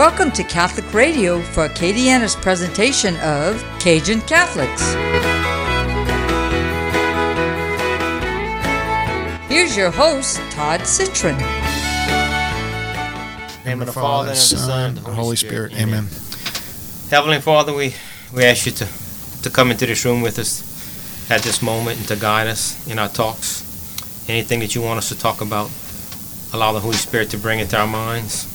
Welcome to Catholic Radio for Acadiana's presentation of Cajun Catholics. Here's your host, Todd Citron. name of the Father, and of the Son, and the Holy Spirit. Amen. Heavenly Father, we, we ask you to, to come into this room with us at this moment and to guide us in our talks. Anything that you want us to talk about, allow the Holy Spirit to bring it to our minds.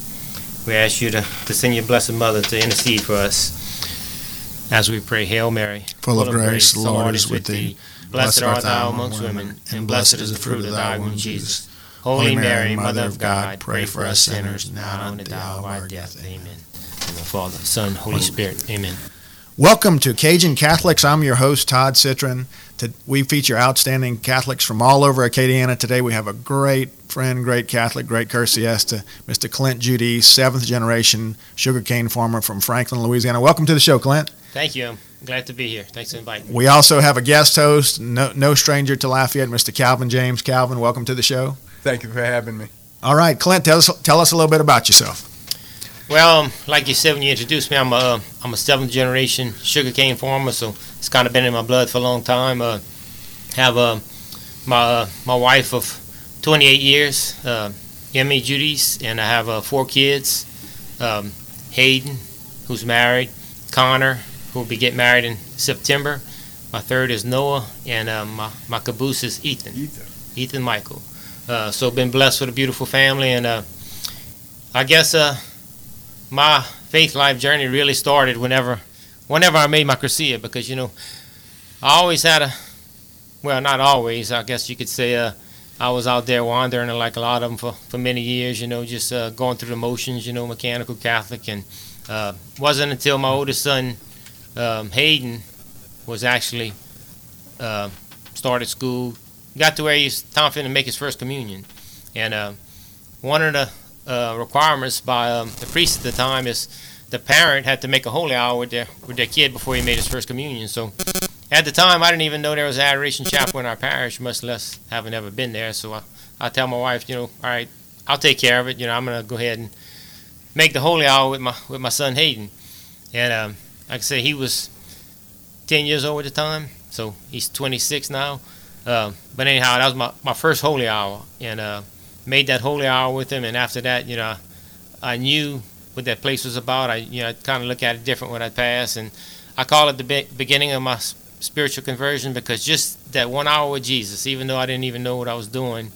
We ask you to, to send your Blessed Mother to intercede for us as we pray, Hail Mary, Full of grace, the Lord is with thee. Blessed art thou amongst women, and blessed is the fruit of thy womb, Jesus. Holy Mary, Mother of God, pray for us sinners, now and at the hour of our death. Amen. In the Father, Son, Holy Spirit. Amen. Welcome to Cajun Catholics. I'm your host, Todd Citron. We feature outstanding Catholics from all over Acadiana. Today we have a great friend, great Catholic, great Cursillista, Mr. Clint Judy, seventh generation sugarcane farmer from Franklin, Louisiana. Welcome to the show, Clint. Thank you. I'm glad to be here. Thanks for inviting me. We also have a guest host, no, no stranger to Lafayette, Mr. Calvin James. Calvin, welcome to the show. Thank you for having me. All right, Clint, tell us, tell us a little bit about yourself. Well, um, like you said when you introduced me, I'm a I'm a seventh generation sugarcane farmer, so it's kind of been in my blood for a long time. Uh, have uh, my uh, my wife of 28 years, uh, Emmy Judice, and I have uh, four kids. Um, Hayden, who's married, Connor, who will be getting married in September. My third is Noah, and uh, my my caboose is Ethan. Ethan. Ethan Michael. Uh, so been blessed with a beautiful family, and uh, I guess uh, my faith life journey really started whenever, whenever I made my Cursillo, because you know, I always had a, well, not always, I guess you could say, uh, I was out there wandering like a lot of them for, for many years, you know, just uh, going through the motions, you know, mechanical Catholic, and uh, wasn't until my oldest son, um, Hayden, was actually uh, started school, got to where he's him to make his first communion, and uh, one of the uh, requirements by um, the priest at the time is the parent had to make a holy hour with their with their kid before he made his first communion. So at the time, I didn't even know there was an adoration chapel in our parish, much less having ever been there. So I, I tell my wife, you know, all right, I'll take care of it. You know, I'm gonna go ahead and make the holy hour with my with my son Hayden. And um, like I say, he was 10 years old at the time, so he's 26 now. Uh, but anyhow, that was my, my first holy hour, and uh, made that holy hour with him. And after that, you know, I knew what that place was about. I, you know, kind of look at it different when I pass, and I call it the be- beginning of my spiritual conversion because just that one hour with Jesus, even though I didn't even know what I was doing,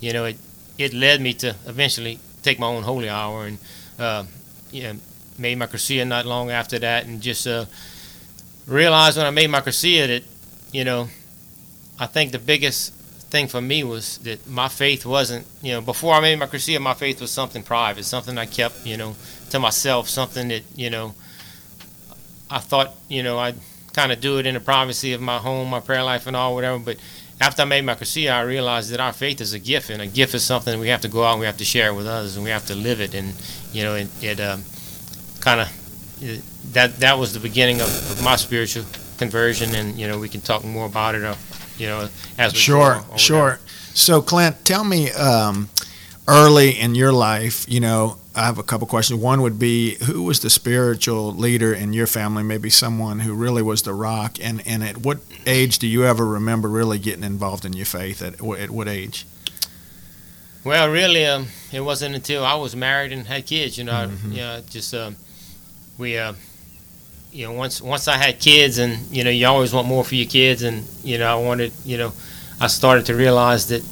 you know, it it led me to eventually take my own holy hour, and uh, you know, made my Cursillo not long after that, and just uh, realized when I made my Cursillo that, you know, I think the biggest thing for me was that my faith wasn't, you know, before I made my Cursillo, my faith was something private, something I kept, you know, to myself, something that, you know, I thought, you know, I'd kind of do it in the privacy of my home, my prayer life, and all, whatever. But after I made my Cursillo, I realized that our faith is a gift, and a gift is something we have to go out and we have to share it with others, and we have to live it. And, you know, it, it um, kind of, that, that was the beginning of, of my spiritual conversion, and, you know, we can talk more about it, or, you know, as we Sure, sure. So, Clint, tell me um, early in your life, you know, I have a couple questions. One would be who was the spiritual leader in your family, maybe someone who really was the rock? And, and at what age do you ever remember really getting involved in your faith? At, at what age? Well, really, um, it wasn't until I was married and had kids. You know, Mhm. you know, just um, we, uh, you know, once once I had kids, and you know, you always want more for your kids, and you know, I wanted, you know, I started to realize that,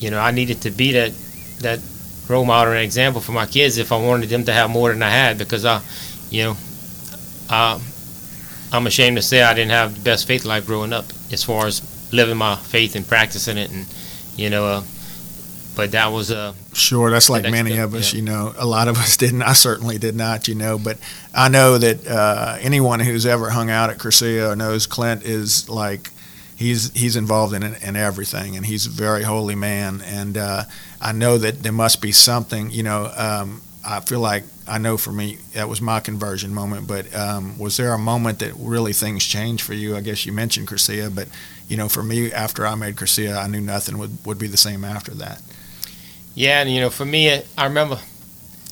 you know, I needed to be that that role model and example for my kids if I wanted them to have more than I had, because I, you know, I, I'm ashamed to say I didn't have the best faith life growing up as far as living my faith and practicing it, and you know. Uh, but that was uh, Sure, that's like many step, of us, yeah. you know. A lot of us didn't. I certainly did not, you know. But I know that uh, anyone who's ever hung out at Cursillo knows Clint is like he's he's involved in in everything, and he's a very holy man. And uh, I know that there must be something, you know. Um, I feel like I know for me that was my conversion moment. But um, was there a moment that really things changed for you? I guess you mentioned Cursillo, but you know, for me, after I made Cursillo, I knew nothing would would be the same after that. Yeah, and you know, for me, I remember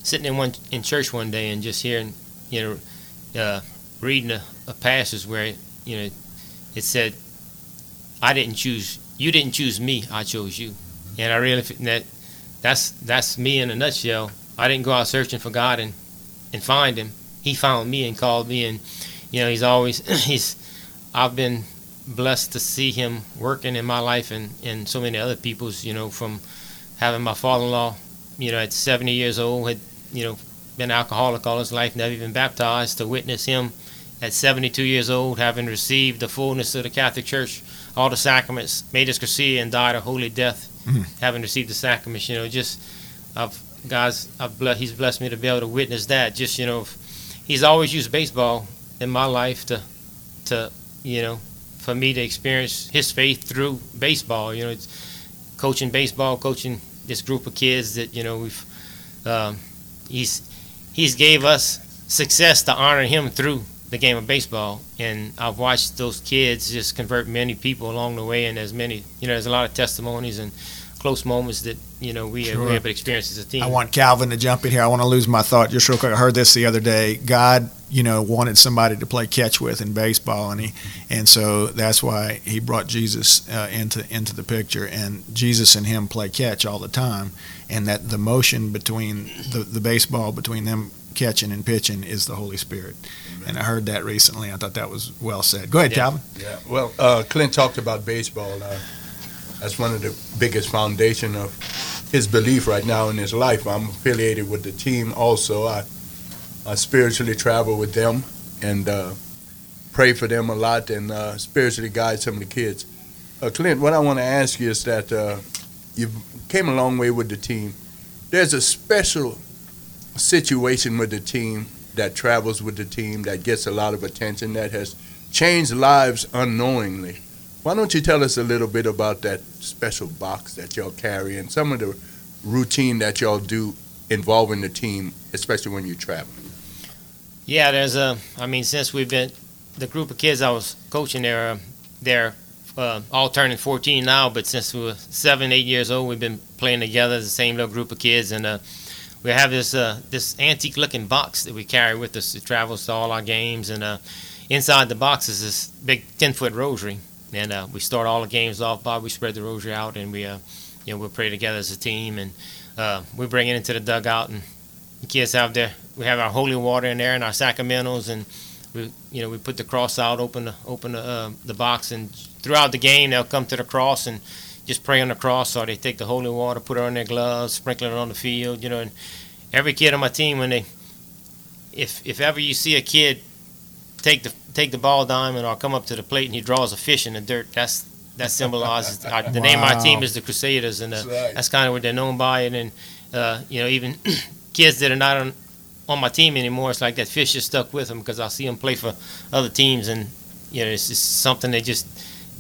sitting in one in church one day and just hearing, you know, uh, reading a, a passage where you know it said, "I didn't choose you, didn't choose me, I chose you," and I really that that's that's me in a nutshell. I didn't go out searching for God and and find Him. He found me and called me, and you know He's always He's. I've been blessed to see Him working in my life and and so many other people's. You know, from having my father-in-law, you know, at 70 years old, had you know been alcoholic all his life, never even baptized, to witness him at 72 years old, having received the fullness of the Catholic Church, all the sacraments, made his Cursillo and died a holy death, mm-hmm. having received the sacraments. You know, just I've guys, I've blessed, he's blessed me to be able to witness that. Just you know, he's always used baseball in my life to, to you know, for me to experience his faith through baseball. You know, it's coaching baseball, coaching this group of kids that you know we've. Um, he's he's gave us success to honor him through the game of baseball. And I've watched those kids just convert many people along the way, and there's many, you know, there's a lot of testimonies and close moments that you know we, sure. we have experienced as a team. I want Calvin to jump in here. I want to lose my thought just real quick. I heard this the other day. God, you know, wanted somebody to play catch with in baseball, and he, and so that's why he brought Jesus uh, into into the picture. And Jesus and him play catch all the time, and that the motion between the the baseball between them catching and pitching is the Holy Spirit. Amen. And I heard that recently. I thought that was well said. Go ahead, yeah. Calvin. Yeah. Well, uh, Clint talked about baseball. Uh, that's one of the biggest foundation of his belief right now in his life. I'm affiliated with the team also. I, I spiritually travel with them and uh, pray for them a lot and uh, spiritually guide some of the kids. Uh, Clint, what I want to ask you is that uh, you came a long way with the team. There's a special situation with the team that travels with the team that gets a lot of attention that has changed lives unknowingly. Why don't you tell us a little bit about that special box that y'all carry and some of the routine that y'all do involving the team, especially when you travel? Yeah, there's a. I mean, since we've been the group of kids I was coaching there, they're uh, all turning 14 now. But since we were seven, eight years old, we've been playing together, as the same little group of kids, and uh, we have this uh, this antique looking box that we carry with us. It travels to all our games, and uh, inside the box is this big 10 foot rosary. And uh, we start all the games off by we spread the rosary out, and we uh, you know we pray together as a team, and uh, we bring it into the dugout, and the kids have their we have our holy water in there and our sacramentals, and we you know we put the cross out, open the open the, uh, the box, and throughout the game they'll come to the cross and just pray on the cross, or they take the holy water, put it on their gloves, sprinkle it on the field, you know. And every kid on my team, when they, if if ever you see a kid take the take the ball diamond or come up to the plate and he draws a fish in the dirt, that's that symbolizes our, the wow. name of our team is the Crusaders, and uh, that's, right. that's kind of what they're known by. And then, uh, you know, even kids that are not on on my team anymore, it's like that fish is stuck with them because I see them play for other teams, and you know, it's just something they just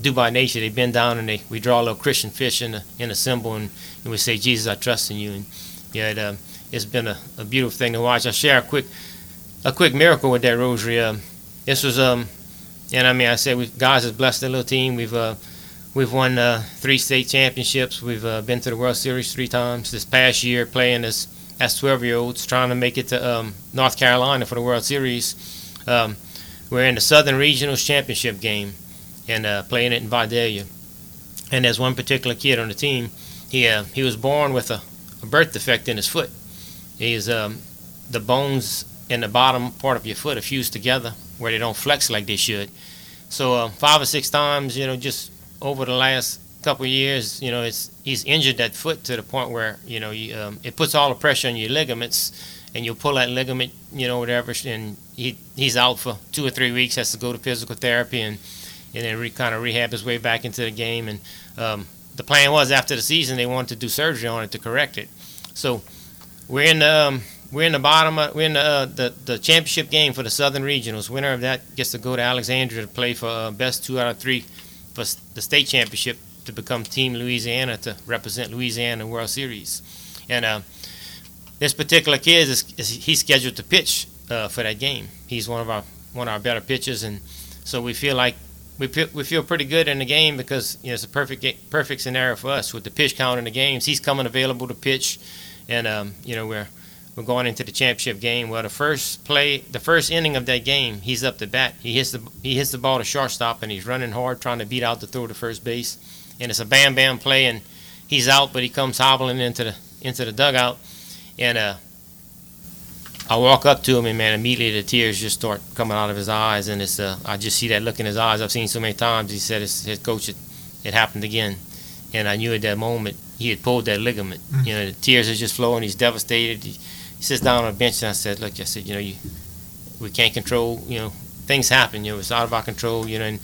do by nature. They bend down and they we draw a little Christian fish in a in a symbol, and, and we say, Jesus, I trust in you. And yeah, it, uh, it's been a, a, beautiful thing to watch. I share a quick a quick miracle with that rosary. Uh, this was um, and I mean I said we God has blessed the little team. We've uh, we've won uh, three state championships. We've uh, been to the World Series three times this past year, playing as as 12 year olds, trying to make it to um, North Carolina for the World Series. Um, we're in the Southern Regionals Championship game and uh, playing it in Vidalia. And there's one particular kid on the team. He uh, he was born with a, a, birth defect in his foot. He's um, the bones in the bottom part of your foot are fused together where they don't flex like they should. So uh, five or six times, you know, just over the last couple years, you know, it's he's injured that foot to the point where you know you, um, it puts all the pressure on your ligaments, and you'll pull that ligament, you know, whatever, and he he's out for two or three weeks, has to go to physical therapy and and then re, kind of rehab his way back into the game. And um, the plan was after the season they wanted to do surgery on it to correct it. So we're in the um, we're in the bottom. Of, we're in the, uh, the the championship game for the Southern Regionals. Winner of that gets to go to Alexandria to play for uh, best two out of three for the state championship to become Team Louisiana to represent Louisiana in World Series. And uh, this particular kid is, is he's scheduled to pitch uh, for that game. He's one of our one of our better pitchers, and so we feel like we we feel pretty good in the game because you know it's a perfect perfect scenario for us with the pitch count in the games. He's coming available to pitch, and um, you know we're we're going into the championship game. Well, the first play, the first inning of that game, he's up to bat. He hits the he hits the ball to shortstop, and he's running hard, trying to beat out the throw to first base. And it's a bam bam play, and he's out, but he comes hobbling into the into the dugout, and uh, I walk up to him, and man, immediately the tears just start coming out of his eyes, and it's uh, I just see that look in his eyes. I've seen so many times. He said his, his coach, it, it happened again, and I knew at that moment he had pulled that ligament. Mm-hmm. You know, the tears are just flowing. He's devastated. He, he sits down on a bench and I said, look, I said, you know, you, we can't control, you know, things happen, you know, it's out of our control, you know, and,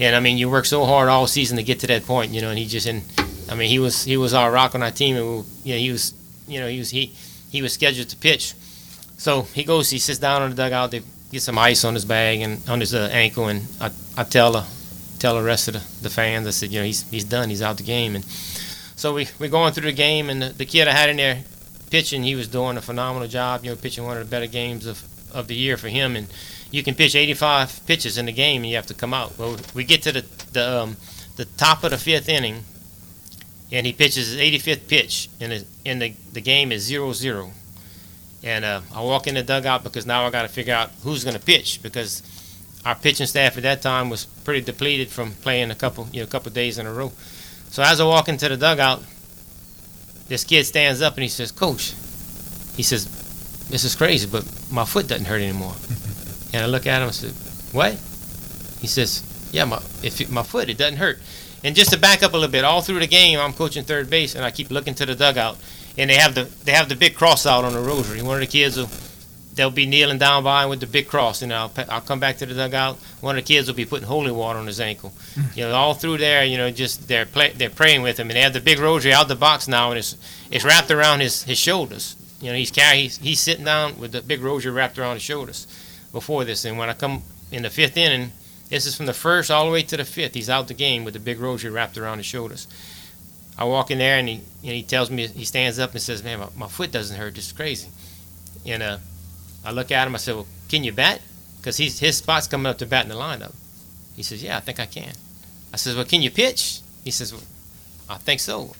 and I mean, you work so hard all season to get to that point, you know, and he just, and I mean, he was, he was our rock on our team and, we, you know, he was, you know, he was, he, he was scheduled to pitch. So he goes, he sits down on the dugout, they get some ice on his bag and on his uh, ankle, and I, I tell the, tell the rest of the, the fans, I said, you know, he's, he's done, he's out the game, and so we, we're going through the game, and the, the kid I had in there, pitching, he was doing a phenomenal job. You know, pitching one of the better games of, of the year for him. And you can pitch 85 pitches in the game, and you have to come out. Well, we get to the the, um, the top of the fifth inning, and he pitches his 85th pitch, and the, and the, the game is 0-0. And uh, I walk in the dugout because now I got to figure out who's going to pitch because our pitching staff at that time was pretty depleted from playing a couple you know a couple days in a row. So as I walk into the dugout, this kid stands up and he says, Coach, he says, this is crazy, but my foot doesn't hurt anymore. and I look at him and said, what? He says, yeah, my, if it, my foot, it doesn't hurt. And just to back up a little bit, all through the game, I'm coaching third base, and I keep looking to the dugout, and they have the they have the big cross out on the rosary. One of the kids will they'll be kneeling down by him with the big cross, and I'll I'll come back to the dugout. One of the kids will be putting holy water on his ankle. Hmm. You know, all through there, you know, just they're play, they're praying with him, and they have the big rosary out the box now, and it's it's wrapped around his, his shoulders. You know, he's carrying he's, he's sitting down with the big rosary wrapped around his shoulders before this, and when I come in the fifth inning, this is from the first all the way to the fifth. He's out the game with the big rosary wrapped around his shoulders. I walk in there and he and he tells me he stands up and says, "Man, my, my foot doesn't hurt. This is crazy." And uh, I look at him. I said, "Well, can you bat?" Because he's his spot's coming up to bat in the lineup. He says, "Yeah, I think I can." I says, "Well, can you pitch?" He says, well, "I think so."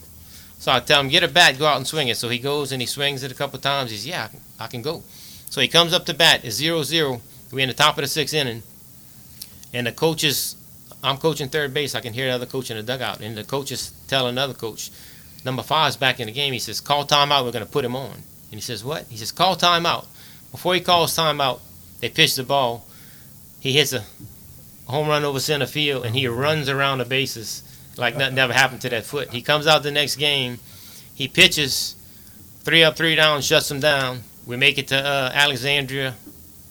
So I tell him, "Get a bat, go out and swing it." So he goes and he swings it a couple times. He's, "Yeah, I can go." So he comes up to bat. It's zero zero. We're in the top of the sixth inning, and the coaches. I'm coaching third base. I can hear the other coach in the dugout, and the coaches tell another coach, number five is back in the game. He says, "Call timeout. We're going to put him on." And he says, "What?" He says, "Call timeout." Before he calls timeout, they pitch the ball. He hits a home run over center field, and he runs around the bases like nothing ever happened to that foot. He comes out the next game. He pitches three up, three down, shuts them down. We make it to uh, Alexandria,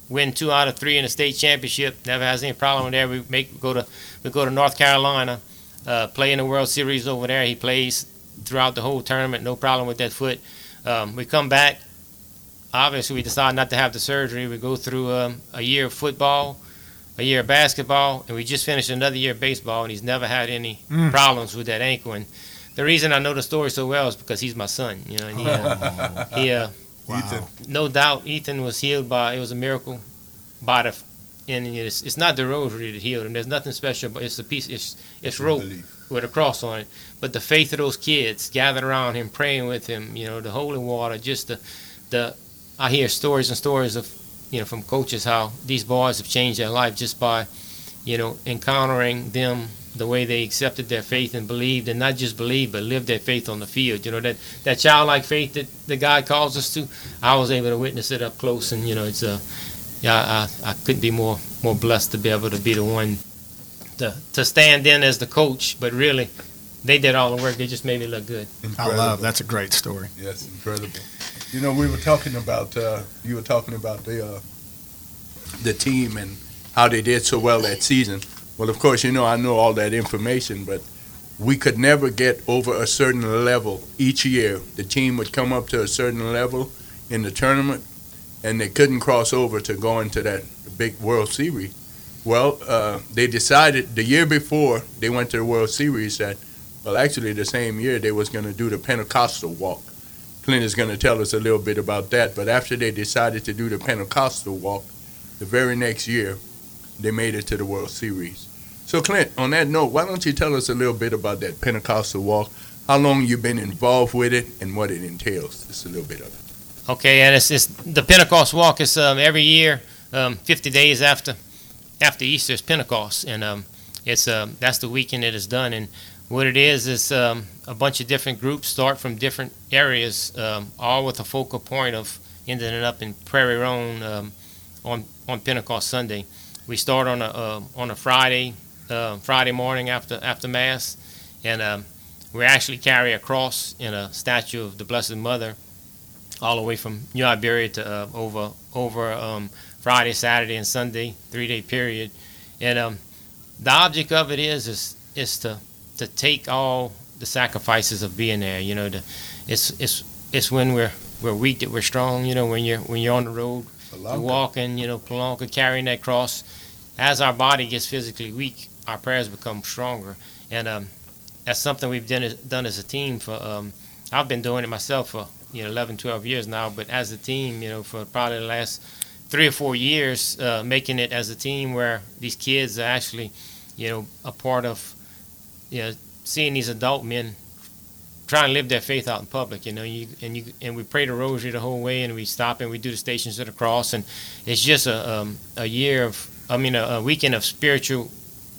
win two out of three in the state championship. Never has any problem with there. We make go to we go to North Carolina, uh, play in the World Series over there. He plays throughout the whole tournament, no problem with that foot. Um, we come back obviously we decided not to have the surgery. We go through um, a year of football, a year of basketball, and we just finished another year of baseball, and he's never had any mm. problems with that ankle. And the reason I know the story so well is because he's my son. You know, and he, uh, he uh, wow. no doubt, Ethan was healed by it was a miracle by the. And it's, it's not the rosary that healed him. There's nothing special, but it's a piece. It's it's rope with a cross on it. But the faith of those kids gathered around him, praying with him. You know, the holy water, just the the I hear stories and stories of, you know, from coaches how these boys have changed their life just by, you know, encountering them the way they accepted their faith and believed, and not just believed, but lived their faith on the field. You know that that childlike faith that the God calls us to. I was able to witness it up close, and you know, it's a, uh, yeah, I, I couldn't be more more blessed to be able to be the one to to stand in as the coach, but really, they did all the work. They just made me look good. Incredible. I love. That's a great story. Yes, incredible. You know, we were talking about uh, you were talking about the uh, the team and how they did so well that season. Well, of course, you know I know all that information, but we could never get over a certain level each year. The team would come up to a certain level in the tournament, and they couldn't cross over to go into that big World Series. Well, uh, they decided the year before they went to the World Series that, well, actually the same year they was going to do the Pentecostal walk. Clint is going to tell us a little bit about that. But after they decided to do the Pentecostal walk, the very next year, they made it to the World Series. So, Clint, on that note, why don't you tell us a little bit about that Pentecostal walk? How long you've been involved with it and what it entails? Just a little bit of it. Okay, and it's, it's the Pentecost walk is um, every year, um, 50 days after after Easter is Pentecost, and um, it's um, that's the weekend it is done. And what it is is um, a bunch of different groups start from different areas, um, all with a focal point of ending it up in Prairie Ronde um, on on Pentecost Sunday. We start on a uh, on a Friday uh, Friday morning after after Mass, and um, we actually carry a cross in a statue of the Blessed Mother all the way from New Iberia to uh, over over um, Friday, Saturday, and Sunday, three day period. And um, the object of it is is is to to take all the sacrifices of being there. You know, the, it's it's it's when we're we're weak that we're strong. You know, when you're when you're on the road, you're walking. You know, Palanca carrying that cross. As our body gets physically weak, our prayers become stronger, and um, that's something we've done done as a team. For um, I've been doing it myself for you know 11, 12 years now, but as a team, you know, for probably the last three or four years, uh, making it as a team where these kids are actually, you know, a part of, you know, seeing these adult men trying to live their faith out in public. You know, you and you and we pray the rosary the whole way, and we stop and we do the Stations of the Cross, and it's just a um, a year of, I mean, a, a, weekend of spiritual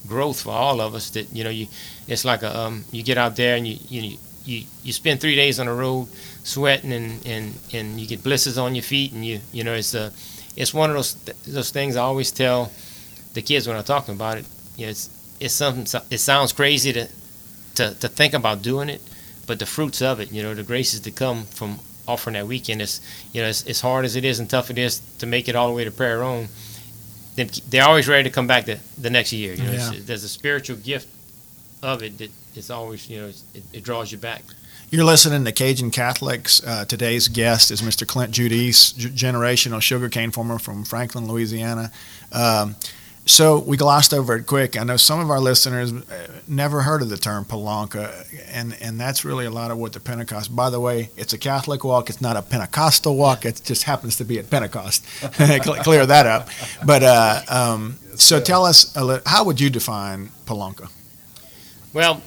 growth for all of us. That you know, you it's like a um, you get out there and you you you you spend three days on the road sweating and, and, and you get blisters on your feet and you you know it's a it's one of those those things I always tell the kids when I'm talking about it. You know, it's it's something. It sounds crazy to to to think about doing it, but the fruits of it, you know, the graces that come from offering that weekend is, you know, as, hard as it is and tough it is to make it all the way to Prairie Ronde, they're always ready to come back the, the next year. You know, yeah. there's a spiritual gift of it that it's always, you know, it, it draws you back. You're listening to Cajun Catholics. Uh, today's guest is Mr. Clint Judice, generational sugarcane farmer from Franklin, Louisiana. Um, so we glossed over it quick. I know some of our listeners uh, never heard of the term Palanca, and, and that's really a lot of what the Pentecost. By the way, it's a Catholic walk. It's not a Pentecostal walk. It just happens to be at Pentecost. Clear that up. But uh, um, so tell us, little, how would you define Palanca? Well,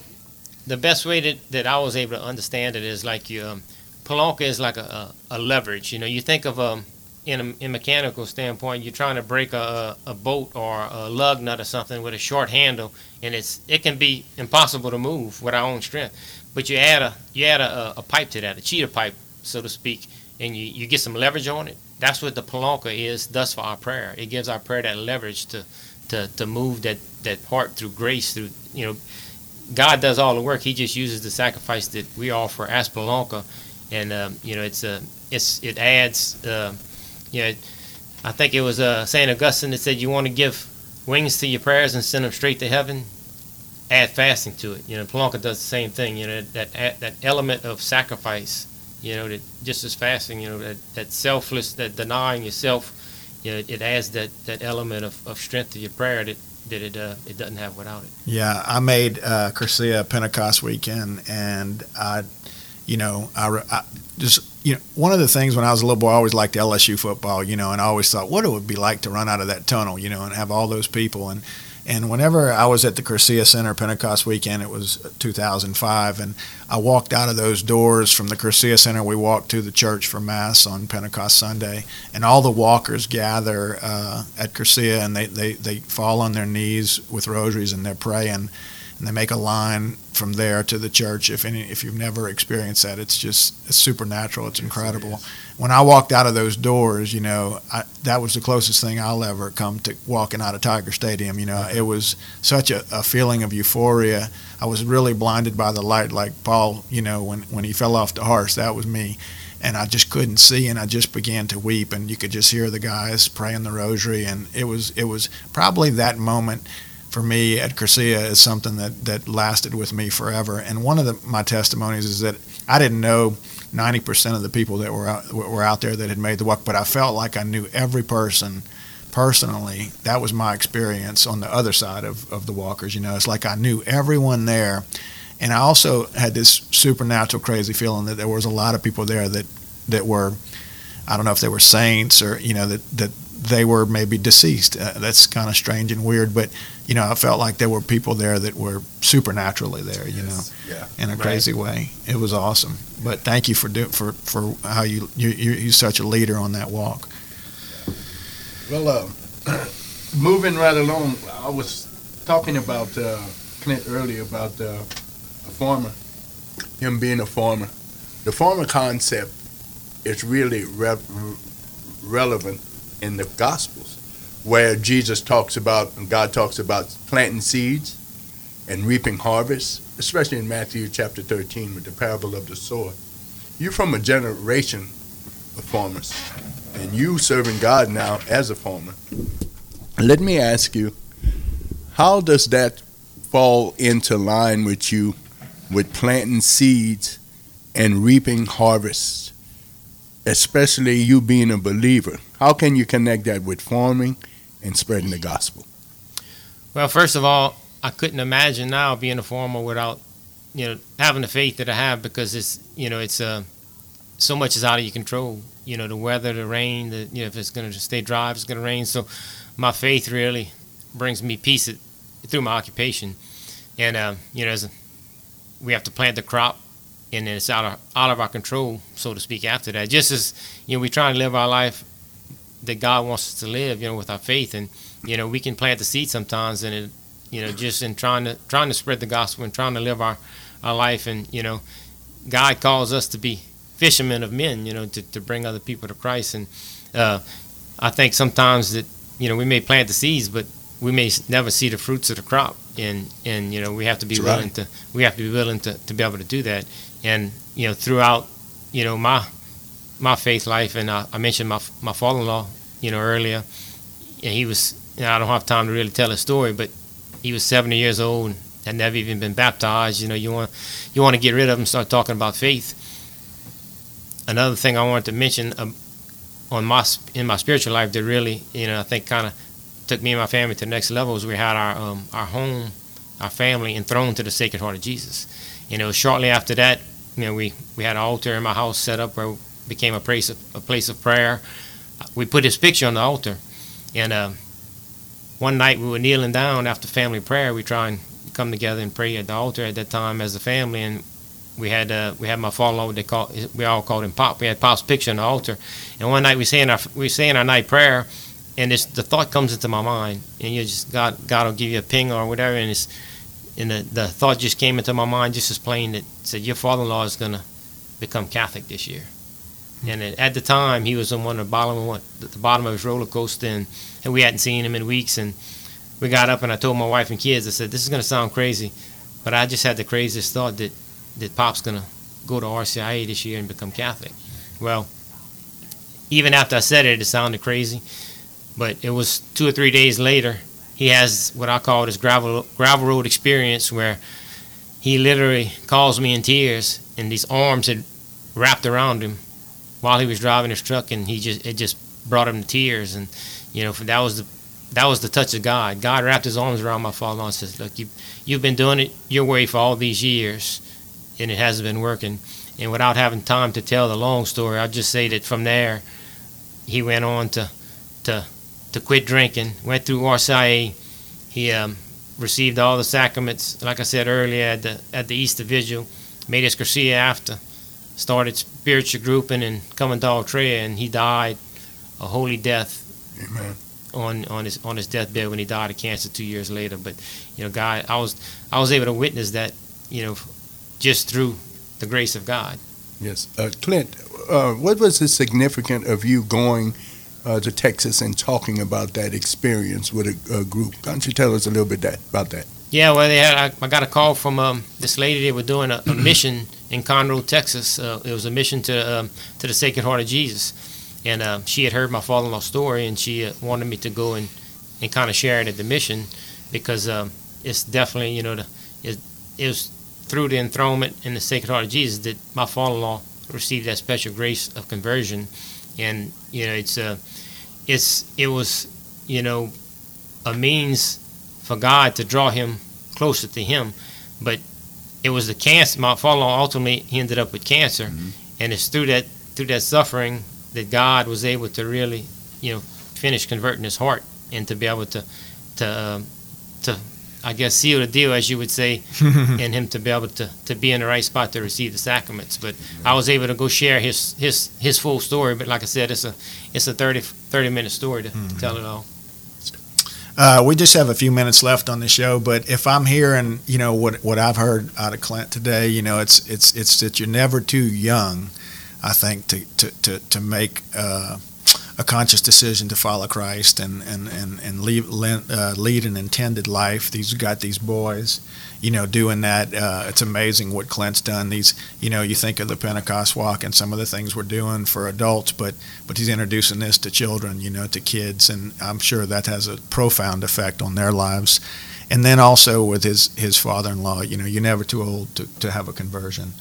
the best way that, that I was able to understand it is like you, um, Palanca is like a, a, a, leverage. You know, you think of um, in a in mechanical standpoint, you're trying to break a, a boat or a lug nut or something with a short handle, and it's it can be impossible to move with our own strength. But you add a you add a, a pipe to that, a cheater pipe, so to speak, and you, you get some leverage on it. That's what the Palanca is. Thus for our prayer, it gives our prayer that leverage to to, to move that, that heart through grace through you know God does all the work. He just uses the sacrifice that we offer as Palanca, and um, you know it's a uh, it's it adds. Uh, you know, I think it was uh, Saint Augustine that said you want to give wings to your prayers and send them straight to heaven. Add fasting to it. You know, Palanca does the same thing. You know that that element of sacrifice. You know that just as fasting. You know that, that selfless, that denying yourself. You know, it, adds that, that element of, of strength to your prayer that that it uh, it doesn't have without it. Yeah, I made uh, Pentecost weekend, and I, you know, I, I, just you know one of the things when I was a little boy, I always liked LSU football, you know, and I always thought what it would be like to run out of that tunnel, you know, and have all those people and and whenever I was at the Cursillo Center Pentecost weekend, it was 2005, and I walked out of those doors from the Cursillo Center. We walked to the church for Mass on Pentecost Sunday, and all the walkers gather uh, at Cursillo, and they, they, they fall on their knees with rosaries, and they're praying, and they make a line from there to the church. If any, if you've never experienced that, it's just it's supernatural. It's incredible. Yes, when I walked out of those doors, you know, I, that was the closest thing I'll ever come to walking out of Tiger Stadium. You know, it was such a, a feeling of euphoria. I was really blinded by the light, like Paul, you know, when, when he fell off the horse, that was me. And I just couldn't see, and I just began to weep, and you could just hear the guys praying the rosary, and it was it was probably that moment for me at Cursillo is something that, that lasted with me forever. And one of the, my testimonies is that I didn't know 90% of the people that were out, were out there that had made the walk, but I felt like I knew every person personally. That was my experience on the other side of, of the walkers. You know, it's like I knew everyone there. And I also had this supernatural crazy feeling that there was a lot of people there that, that were, I don't know if they were saints or, you know, that, that they were maybe deceased. Uh, that's kind of strange and weird, but you know, I felt like there were people there that were supernaturally there. You Yes. Yeah. know, in a Right. crazy way. It was awesome. But thank you for do, for for how you you you you're such a leader on that walk. Well, uh, moving right along, I was talking about uh, Clint earlier about uh, a farmer, him being a farmer. The farmer concept is really re- relevant in the Gospels, where Jesus talks about and God talks about planting seeds and reaping harvests, especially in Matthew chapter 13 with the parable of the sower. You're from a generation of farmers and you serving God now as a farmer. Let me ask you, how does that fall into line with you with planting seeds and reaping harvests, especially you being a believer? How can you connect that with farming and spreading the gospel? Well, first of all, I couldn't imagine now being a farmer without, you know, having the faith that I have because it's, you know, it's uh, so much is out of your control. You know, the weather, the rain, the you know, if it's going to stay dry, if it's going to rain. So, my faith really brings me peace through my occupation, and uh, you know, as we have to plant the crop, and then it's out of out of our control, so to speak. After that, just as you know, we try to live our life that God wants us to live, you know, with our faith, and you know, we can plant the seed sometimes, and it, you know, just in trying to trying to spread the gospel and trying to live our our life, and you know, God calls us to be fishermen of men, you know, to, to bring other people to Christ, and uh, I think sometimes that you know we may plant the seeds, but we may never see the fruits of the crop, and and you know we have to be That's willing right. to we have to be willing to, to be able to do that, and you know throughout you know my my faith life, and I, I mentioned my my father-in-law, you know, earlier, and he was you know, I don't have time to really tell his story, but he was 70 years old and had never even been baptized. You know, you want you want to get rid of him, start talking about faith. Another thing I wanted to mention um, on my in my spiritual life that really, you know, I think kind of took me and my family to the next level was we had our um, our home, our family enthroned to the Sacred Heart of Jesus. You know, shortly after that, you know, we we had an altar in my house set up where it became a place of a place of prayer. We put his picture on the altar, and uh, one night we were kneeling down after family prayer. We try and come together and pray at the altar at that time as a family, and we had uh, we had my father-in-law. They call we all called him Pop. We had Pop's picture on the altar, and one night we saying our we saying our night prayer, and this the thought comes into my mind, and you just God God will give you a ping or whatever, and it's and the, the thought just came into my mind just as plain that said your father-in-law is gonna become Catholic this year, hmm. and at- the time he was on one of the bottom of one, the bottom of his roller coaster, and, and we hadn't seen him in weeks, and we got up and I told my wife and kids, I said this is gonna sound crazy, but I just had the craziest thought that that Pop's gonna go to RCIA this year and become Catholic. Well, even after I said it, it sounded crazy, but it was two or three days later. He has what I call his gravel gravel road experience, where he literally calls me in tears, and these arms had wrapped around him while he was driving his truck, and he just it just brought him to tears, and you know that was the that was the touch of God. God wrapped His arms around my father and says, "Look, you you've been doing it your way for all these years, and it hasn't been working." And without having time to tell the long story, I'll just say that from there, he went on to to to quit drinking. Went through RCIA. He um, received all the sacraments, like I said earlier, at the at the Easter Vigil. Made his Garcia after. Started spiritual grouping and coming to Ultreya, and he died a holy death Amen. on on his on his deathbed when he died of cancer two years later. But you know, God, I was I was able to witness that, you know, just through the grace of God. Yes. Uh, Clint, uh, what was the significance of you going uh, to Texas and talking about that experience with a, a group? Why don't you tell us a little bit that, about that? Yeah, well, they had I, I got a call from um, this lady. They were doing a, a mission in Conroe, Texas. Uh, it was a mission to um, to the Sacred Heart of Jesus, and uh, she had heard my father-in-law's story, and she uh, wanted me to go and, and kind of share it at the mission because um, it's definitely you know the, it, it was through the enthronement in the Sacred Heart of Jesus that my father-in-law received that special grace of conversion, and you know it's uh, it's it was you know a means for God to draw him closer to Him. But it was the cancer. My father-in-law ultimately he ended up with cancer, and it's through that through that suffering that God was able to really, you know, finish converting his heart and to be able to to um, to I guess seal the deal, as you would say, and him to be able to, to be in the right spot to receive the sacraments. But I was able to go share his his his full story. But like I said, it's a it's a 30, 30 minute story to, to tell it all. Uh, we just have a few minutes left on the show, but if I'm hearing, you know, what what I've heard out of Clint today, you know, it's it's it's that you're never too young, I think, to to to, to make uh, a conscious decision to follow Christ and and and and lead uh, lead an intended life. These got these boys, you know, doing that. Uh, it's amazing what Clint's done. These, you know, you think of the Pentecost walk and some of the things we're doing for adults, but but he's introducing this to children, you know, to kids, and I'm sure that has a profound effect on their lives. And then also with his his father-in-law, you know, you're never too old to, to have a conversion.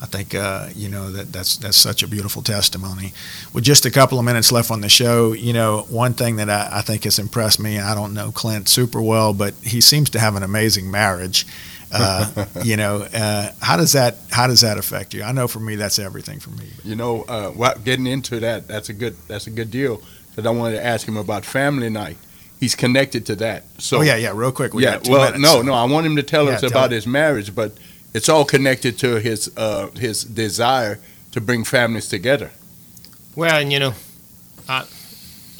I think uh, you know that that's that's such a beautiful testimony. With just a couple of minutes left on the show, you know, one thing that I, I think has impressed me. I don't know Clint super well, but he seems to have an amazing marriage. Uh, you know, uh, how does that how does that affect you? I know for me, that's everything for me. You know, uh, what, getting into that, that's a good that's a good deal. Because I wanted to ask him about family night. He's connected to that. So oh yeah, yeah, real quick. We yeah, well, minutes, no, no, I want him to tell Yeah, us tell about him. his marriage, but it's all connected to his uh, his desire to bring families together. Well, and you know, I,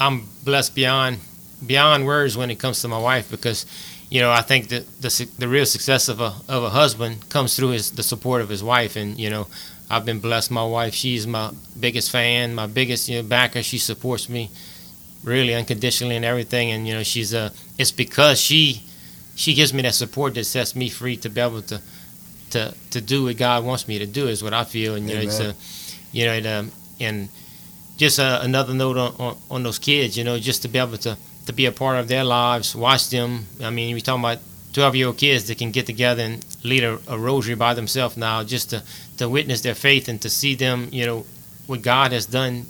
I'm blessed beyond beyond words when it comes to my wife because, you know, I think that the the real success of a of a husband comes through his the support of his wife, and you know, I've been blessed. My wife, she's my biggest fan, my biggest you know, backer. She supports me really unconditionally and everything, and you know, she's uh, it's because she she gives me that support that sets me free to be able to to to do what God wants me to do is what I feel, and you know, it's a you know, it, um, and just uh, another note on, on, on those kids, you know, just to be able to, to be a part of their lives, watch them. I mean, we're talking about 12 year old kids that can get together and lead a, a rosary by themselves now, just to, to witness their faith and to see them, you know, what God has done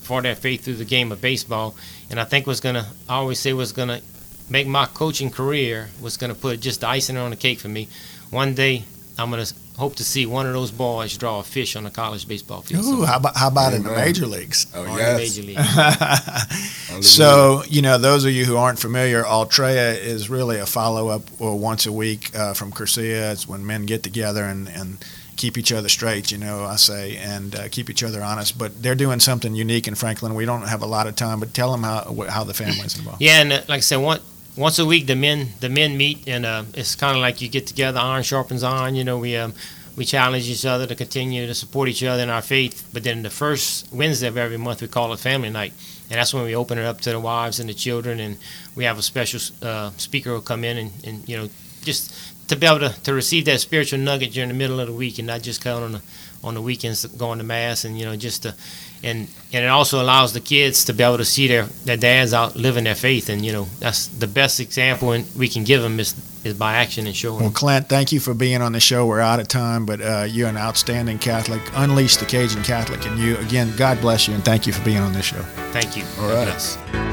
for their faith through the game of baseball. And I think what's going to, I always say, what's going to make my coaching career, was going to put just the icing on the cake for me. One day, I'm going to hope to see one of those boys draw a fish on a college baseball field. Ooh, how about how about in the major leagues? Oh or in the major league. so, you know, those of you who aren't familiar, Ultreya is really a follow up or once a week uh, from Cursillo. It's when men get together and, and keep each other straight, you know, I say, and uh, keep each other honest. But they're doing something unique in Franklin. We don't have a lot of time, but tell them how, how the family's involved. Yeah, and uh, like I said, one, once a week the men the men meet, and uh, it's kind of like you get together, iron sharpens iron. You know, we um, we challenge each other to continue to support each other in our faith. But then the first Wednesday of every month we call it family night, and that's when we open it up to the wives and the children, and we have a special uh, speaker who come in and, and you know just to be able to, to receive that spiritual nugget during the middle of the week and not just count on on the weekends going to mass and you know just to and and it also allows the kids to be able to see their their dads out living their faith and you know that's the best example and we can give them is is by action and showing Well. Clint, thank you for being on the show. We're out of time, but uh, you're an outstanding Catholic. Unleash the Cajun Catholic. And you, again, God bless you, and thank you for being on this show. thank you All God right. bless.